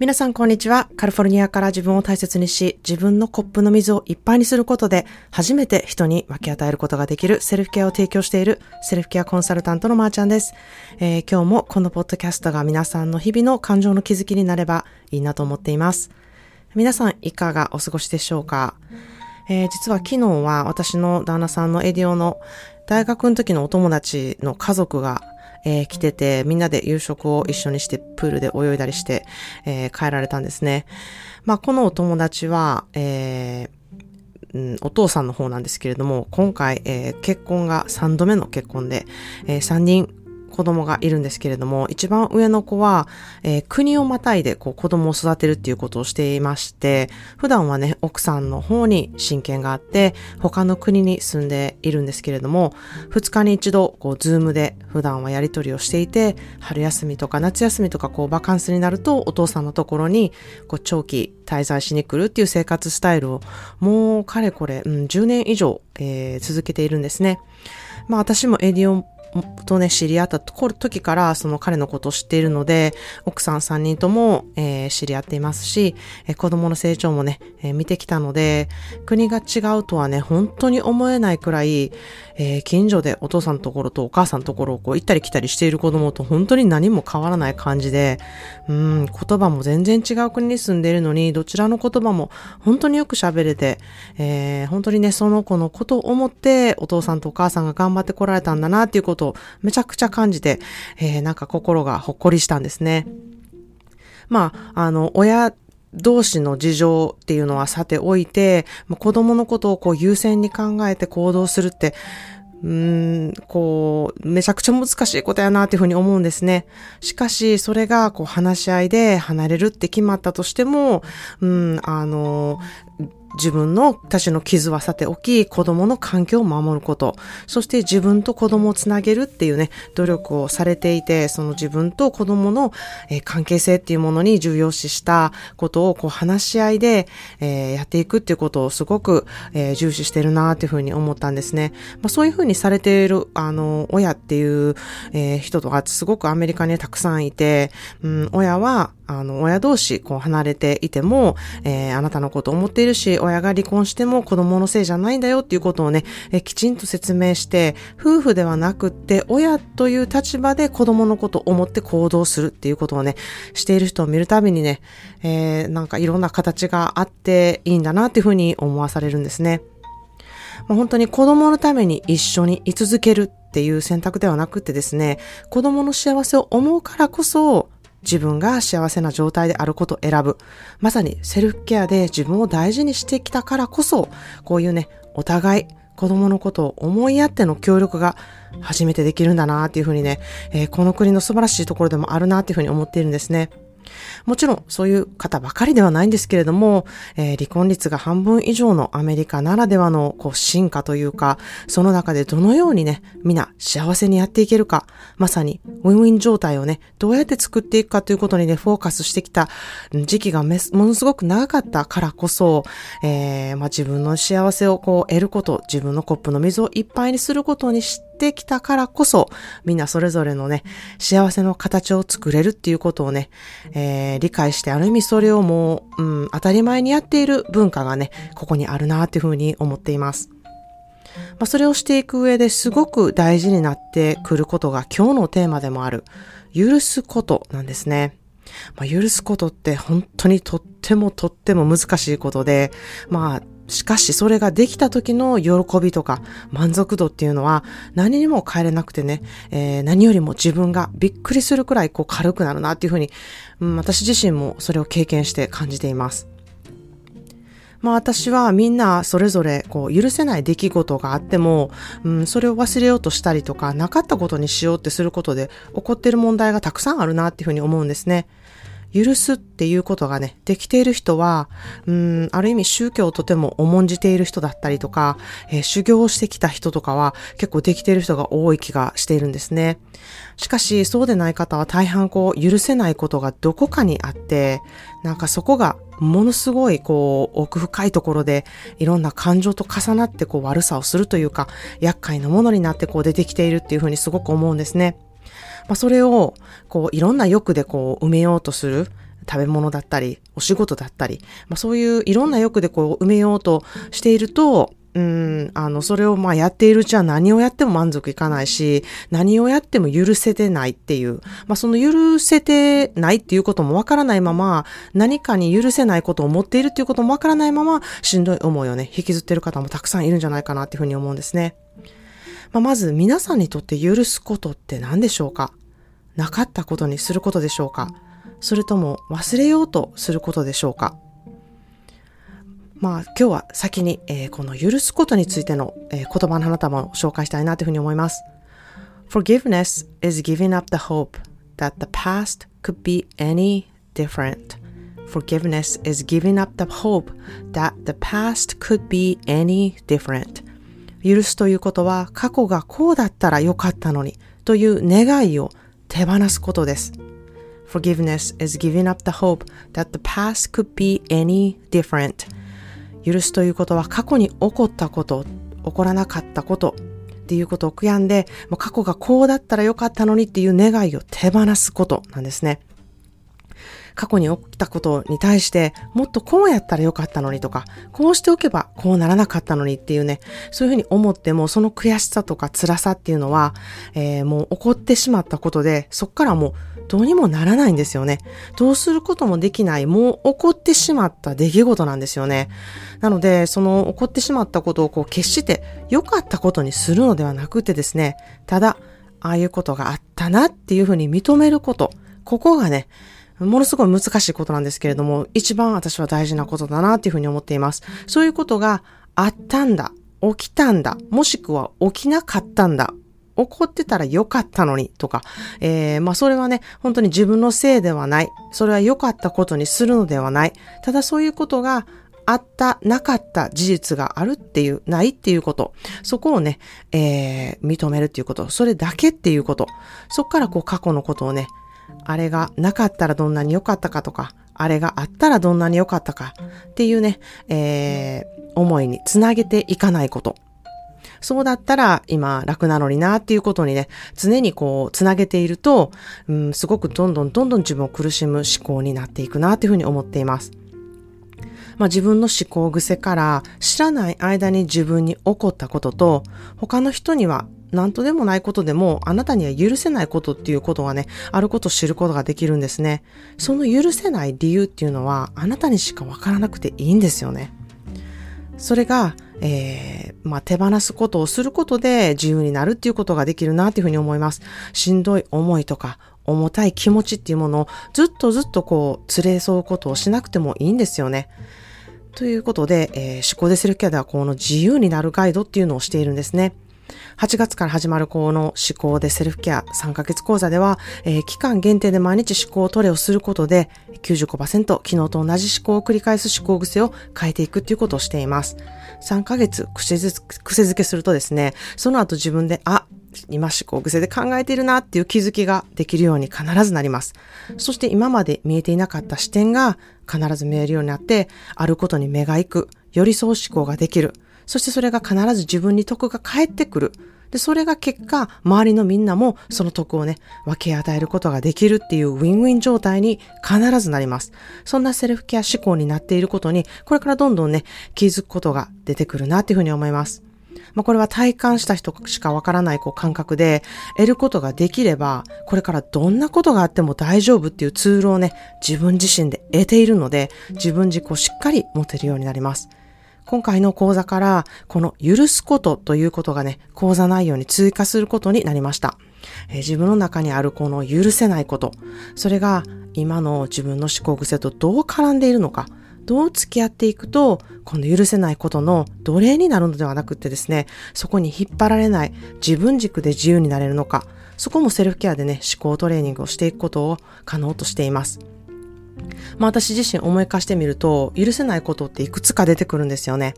皆さんこんにちは。カリフォルニアから自分を大切にし、自分のコップの水をいっぱいにすることで、初めて人に分け与えることができるセルフケアを提供しているセルフケアコンサルタントのまーちゃんです。えー、今日もこのポッドキャストが皆さんの日々の感情の気づきになればいいなと思っています。皆さんいかがお過ごしでしょうか、えー、実は昨日は私の旦那さんのエディオの大学の時のお友達の家族がえー、来てて、みんなで夕食を一緒にしてプールで泳いだりして、えー、帰られたんですね。まあ、このお友達は、えー、うん、お父さんの方なんですけれども、今回、えー、結婚が3度目の結婚で、えー、3人子供がいるんですけれども、一番上の子は、えー、国をまたいでこう子供を育てるっていうことをしていまして、普段はね、奥さんの方に親権があって、他の国に住んでいるんですけれども、2日に一度、こう、 Zoom で普段はやり取りをしていて、春休みとか夏休みとか、こう、バカンスになると、お父さんのところに、こう、長期滞在しに来るっていう生活スタイルを、もう、かれこれ、うん、10年以上、えー、続けているんですね。まあ私もエディオンとね、知り合った時からその彼のことを知っているので、奥さん3人とも、えー、知り合っていますし、えー、子供の成長もね、えー、見てきたので、国が違うとはね、本当に思えないくらい、え近所でお父さんのところとお母さんのところをこう行ったり来たりしている子供と本当に何も変わらない感じで、うん、言葉も全然違う国に住んでいるのに、どちらの言葉も本当によく喋れて、え本当にね、その子のことを思って、お父さんとお母さんが頑張ってこられたんだなっていうことをとめちゃくちゃ感じて、えー、なんか心がほっこりしたんですね。まあ、あの、親同士の事情っていうのはさておいて、子供のことをこう優先に考えて行動するって、うーん、こう、めちゃくちゃ難しいことやなっていうふうに思うんですね。しかし、それが、こう、話し合いで離れるって決まったとしても、うん、あの、自分の他者の傷はさておき、子供の環境を守ること、そして自分と子供をつなげるっていうね、努力をされていて、その自分と子供の、えー、関係性っていうものに重要視したことをこう話し合いで、えー、やっていくっていうことをすごく、えー、重視してるなっていうふうに思ったんですね。まあ、そういうふうにされている、あの、親っていう、え人とかすごくアメリカにたくさんいて、うん、親は、あの、親同士、こう、離れていても、えー、あなたのことを思っているし、親が離婚しても子供のせいじゃないんだよっていうことをね、えー、きちんと説明して、夫婦ではなくって、親という立場で子供のことを思って行動するっていうことをね、している人を見るたびにね、えー、なんかいろんな形があっていいんだなっていうふうに思わされるんですね。まあ、本当に子供のために一緒に居続けるっていう選択ではなくてですね、子供の幸せを思うからこそ、自分が幸せな状態であることを選ぶ。まさにセルフケアで自分を大事にしてきたからこそ、こういうね、お互い子供のことを思いやっての協力が初めてできるんだなっていうふうにね、えー、この国の素晴らしいところでもあるなっていうふうに思っているんですね。もちろんそういう方ばかりではないんですけれども、えー、離婚率が半分以上のアメリカならではのこう進化というか、その中でどのようにね、皆幸せにやっていけるか、まさにウィンウィン状態をね、どうやって作っていくかということにね、フォーカスしてきた時期がものすごく長かったからこそ、えー、まあ、自分の幸せをこう得ること、自分のコップの水をいっぱいにすることにしてってきたからこそ、みんなそれぞれのね、幸せの形を作れるっていうことをね、えー、理解して、ある意味それをもう、うん、当たり前にやっている文化がね、ここにあるなっていうふうに思っています。まあ、それをしていく上ですごく大事になってくることが今日のテーマでもある、許すことなんですね。まあ、許すことって本当にとってもとっても難しいことで、まあ、しかしそれができた時の喜びとか満足度っていうのは何にも変えれなくてね、えー、何よりも自分がびっくりするくらいこう軽くなるなっていうふうに、うん、私自身もそれを経験して感じています。まあ私はみんなそれぞれこう許せない出来事があっても、うん、それを忘れようとしたりとかなかったことにしようってすることで起こっている問題がたくさんあるなっていうふうに思うんですね。許すっていうことがね、できている人は、うん、ある意味宗教をとても重んじている人だったりとか、えー、修行をしてきた人とかは結構できている人が多い気がしているんですね。しかし、そうでない方は大半こう、許せないことがどこかにあって、なんかそこがものすごいこう、奥深いところでいろんな感情と重なってこう悪さをするというか、厄介なものになってこう出てきているっていうふうにすごく思うんですね。まあ、それを、こう、いろんな欲でこう、埋めようとする。食べ物だったり、お仕事だったり、まあそういういろんな欲でこう埋めようとしていると、うん、あの、それをまあやっているうちは何をやっても満足いかないし、何をやっても許せてないっていう、まあその許せてないっていうこともわからないまま、何かに許せないことを持っているっていうこともわからないまま、しんどい思いをね、引きずってる方もたくさんいるんじゃないかなっていうふうに思うんですね。まあ、まず皆さんにとって許すことって何でしょうかなかったことにすることでしょうかそれとも忘れようとすることでしょうかまあ今日は先に、えー、この許すことについての、えー、言葉の花束を紹介したいなというふうに思います。Forgiveness is giving up the hope that the past could be any different. Forgiveness is giving up the hope that the past could be any different. 許すということは過去がこうだったらよかったのにという願いを手放すことです。Forgiveness is giving up the hope that the past could be any different. 許すということは過去に起こったこと、起こらなかったことっていうことを悔やんで、もう過去がこうだったらよかったのにっていう願いを手放すことなんですね。過去に起きたことに対して、もっとこうやったらよかったのにとか、こうしておけばこうならなかったのにっていうね、そういうふうに思っても、その悔しさとか辛さっていうのは、えー、もう起こってしまったことで、そっからもうどうにもならないんですよね。どうすることもできない、もう起こってしまった出来事なんですよね。なので、その起こってしまったことをこう決して良かったことにするのではなくてですね、ただ、ああいうことがあったなっていうふうに認めること。ここがね、ものすごい難しいことなんですけれども、一番私は大事なことだなっていうふうに思っています。そういうことがあったんだ、起きたんだ、もしくは起きなかったんだ、起こってたらよかったのにとか、えー、まあそれはね、本当に自分のせいではない。それは良かったことにするのではない。ただそういうことがあった、なかった事実があるっていう、ないっていうこと。そこをね、えー、認めるっていうこと。それだけっていうこと。そっからこう過去のことをね、あれがなかったらどんなに良かったかとか、あれがあったらどんなに良かったかっていうね、えー、思いにつなげていかないこと。そうだったら今楽なのになっていうことにね、常にこうつなげていると、うん、すごくどんどんどんどん自分を苦しむ思考になっていくなっていうふうに思っています。まあ、自分の思考癖から知らない間に自分に起こったことと、他の人には何とでもないことでも、あなたには許せないことっていうことがね、あることを知ることができるんですね。その許せない理由っていうのは、あなたにしかわからなくていいんですよね。それが、えー、まあ、手放すことをすることで自由になるっていうことができるなっていうふうに思います。しんどい思いとか、重たい気持ちっていうものをずっとずっとこう、連れ添うことをしなくてもいいんですよね。ということで、えー、思考でセルケアではこの自由になるガイドっていうのをしているんですね。8月から始まるこの思考でセルフケア3ヶ月講座では、えー、期間限定で毎日思考トレをすることで95%昨日と同じ思考を繰り返す思考癖を変えていくっていうことをしています。3ヶ月癖づけするとですね、その後自分で、あ、今思考癖で考えているなっていう気づきができるように必ずなります。そして今まで見えていなかった視点が必ず見えるようになって、あることに目が行く、寄り添う思考ができる。そしてそれが必ず自分に得が返ってくる。で、それが結果、周りのみんなもその得をね、分け与えることができるっていうウィンウィン状態に必ずなります。そんなセルフケア思考になっていることに、これからどんどんね、気づくことが出てくるなっていうふうに思います。まあ、これは体感した人しかわからないこう感覚で得ることができれば、これからどんなことがあっても大丈夫っていうツールをね、自分自身で得ているので、自分軸をしっかり持てるようになります。今回の講座から、この許すことということがね、講座内容に追加することになりました。えー、自分の中にあるこの許せないこと、それが今の自分の思考癖とどう絡んでいるのか、どう付き合っていくと、この許せないことの奴隷になるのではなくてですね、そこに引っ張られない自分軸で自由になれるのか、そこもセルフケアでね、思考トレーニングをしていくことを可能としています。まあ私自身思い返してみると、許せないことっていくつか出てくるんですよね。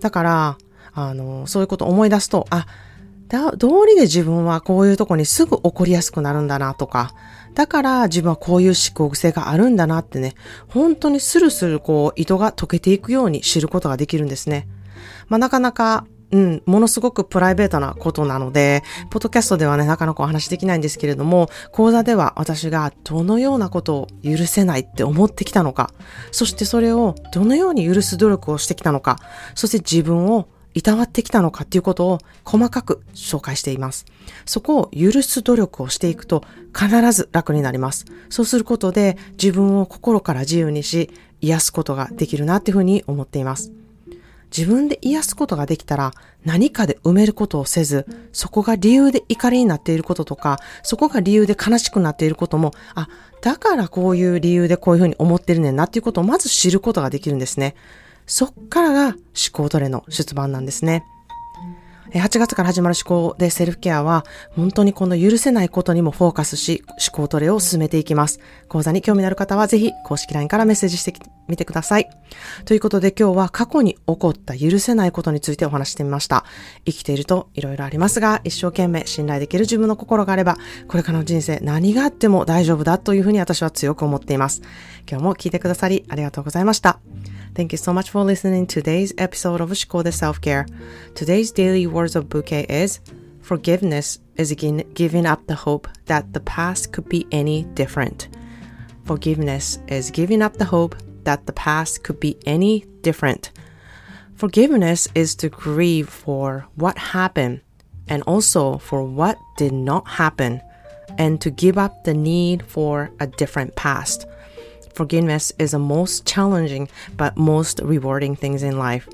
だから、あの、そういうことを思い出すと、あ、だ、道理で自分はこういうとこにすぐ起こりやすくなるんだなとか、だから自分はこういう思考癖があるんだなってね、本当にスルスルこう糸が溶けていくように知ることができるんですね。まあなかなかうん、ものすごくプライベートなことなので、ポッドキャストではね、なかなかお話しできないんですけれども、講座では私がどのようなことを許せないって思ってきたのか、そしてそれをどのように許す努力をしてきたのか、そして自分をいたわってきたのかっていうことを細かく紹介しています。そこを許す努力をしていくと必ず楽になります。そうすることで自分を心から自由にし、癒すことができるなっていうふうに思っています。自分で癒すことができたら何かで埋めることをせず、そこが理由で怒りになっていることとか、そこが理由で悲しくなっていることも、あ、だからこういう理由でこういうふうに思ってるねんなっていうことをまず知ることができるんですね。そっからが思考トレの出番なんですね。8月から始まる思考でセルフケアは、本当にこの許せないことにもフォーカスし、思考トレを進めていきます。講座に興味のある方は、ぜひ公式 LINE からメッセージしてみてください。ということで今日は過去に起こった許せないことについてお話してみました。生きていると色々ありますが、一生懸命信頼できる自分の心があれば、これからの人生何があっても大丈夫だというふうに私は強く思っています。今日も聞いてくださりありがとうございました。Thank you so much for listening to today's episode of Shikode Self-Care. Today's daily words of bouquet is Forgiveness is giving up the hope that the past could be any different. Forgiveness is giving up the hope that the past could be any different. Forgiveness is to grieve for what happened and also for what did not happen and to give up the need for a different past. Forgiveness is the most challenging but most rewarding things in life.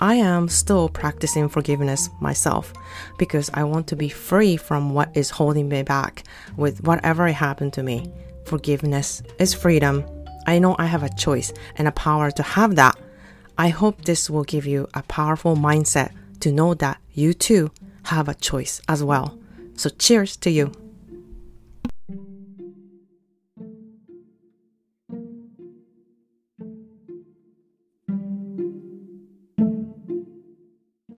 I am still practicing forgiveness myself because I want to be free from what is holding me back with whatever happened to me. Forgiveness is freedom. I know I have a choice and a power to have that. I hope this will give you a powerful mindset to know that you too have a choice as well. So cheers to you.